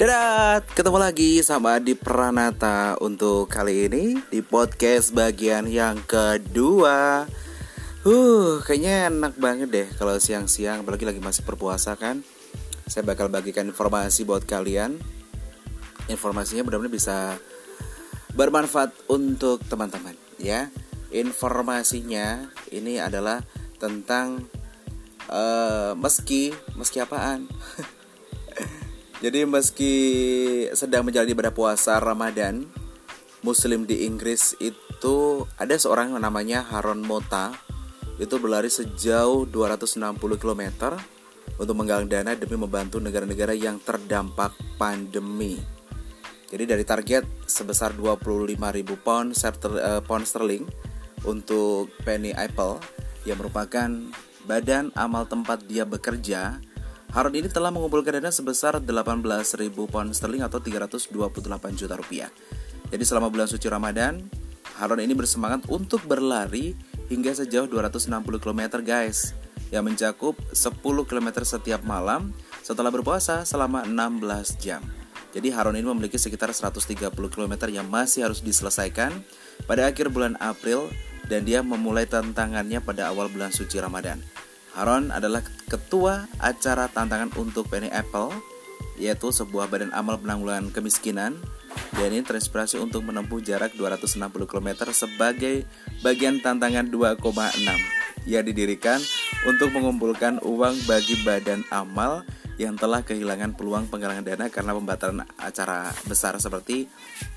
Dadah, ketemu lagi sama Adi Pranata untuk kali ini di podcast bagian yang kedua. Uh, kayaknya enak banget deh kalau siang-siang, apalagi lagi masih berpuasa kan. Saya bakal bagikan informasi buat kalian. Informasinya benar-benar bisa bermanfaat untuk teman-teman ya. Informasinya ini adalah tentang uh, meski meski apaan Jadi meski sedang menjalani ibadah puasa Ramadan, Muslim di Inggris itu ada seorang yang namanya Haron Mota itu berlari sejauh 260 km untuk menggalang dana demi membantu negara-negara yang terdampak pandemi. Jadi dari target sebesar 25.000 pound, uh, pound sterling untuk Penny Apple yang merupakan badan amal tempat dia bekerja Harun ini telah mengumpulkan dana sebesar 18.000 pound sterling atau 328 juta rupiah. Jadi selama bulan suci Ramadan, Harun ini bersemangat untuk berlari hingga sejauh 260 km guys yang mencakup 10 km setiap malam setelah berpuasa selama 16 jam. Jadi Harun ini memiliki sekitar 130 km yang masih harus diselesaikan pada akhir bulan April dan dia memulai tantangannya pada awal bulan suci Ramadan. Haron adalah ketua acara tantangan untuk Penny Apple, yaitu sebuah badan amal penanggulangan kemiskinan dan ini terinspirasi untuk menempuh jarak 260 km sebagai bagian tantangan 2,6 yang didirikan untuk mengumpulkan uang bagi badan amal yang telah kehilangan peluang penggalangan dana karena pembatalan acara besar seperti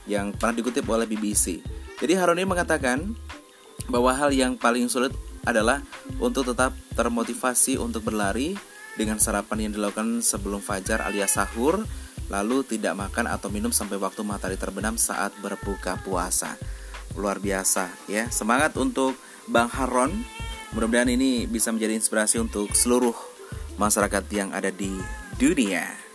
yang pernah dikutip oleh BBC. Jadi Haroni mengatakan bahwa hal yang paling sulit adalah untuk tetap termotivasi untuk berlari dengan sarapan yang dilakukan sebelum fajar alias sahur, lalu tidak makan atau minum sampai waktu matahari terbenam saat berbuka puasa. Luar biasa ya. Semangat untuk Bang Haron. Mudah-mudahan ini bisa menjadi inspirasi untuk seluruh masyarakat yang ada di dunia.